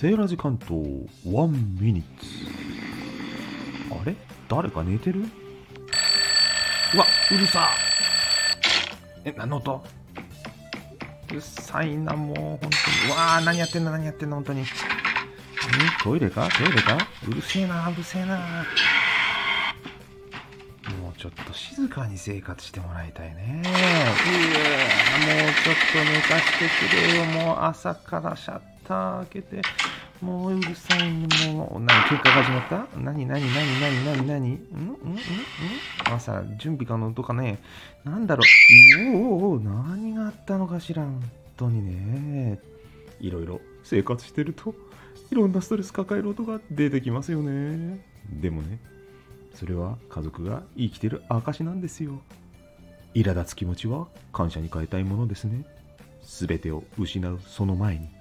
セーラー時間とワンミニッツ。あれ？誰か寝てる？うわうるさ。え何の音？うるさいなもう本当に。うわー何やってんの？何やってんの？本当に。んトイレか？トイレか？うるせえなうるせえな。もうちょっと静かに生活してもらいたいね。うわもうちょっと寝かしてくれよ。もう朝からシャッター開けてもううるさいもう何喧嘩が始まった？何何何何何何？ん？ん？ん？ん？朝準備かのとかね？なんだろう？おおお何があったのかしら本当にね。いろいろ生活してるといろんなストレス抱える音が出てきますよね。でもねそれは家族が生きてる証なんですよ。苛立つ気持ちは感謝に変えたいものですね。全てを失うその前に。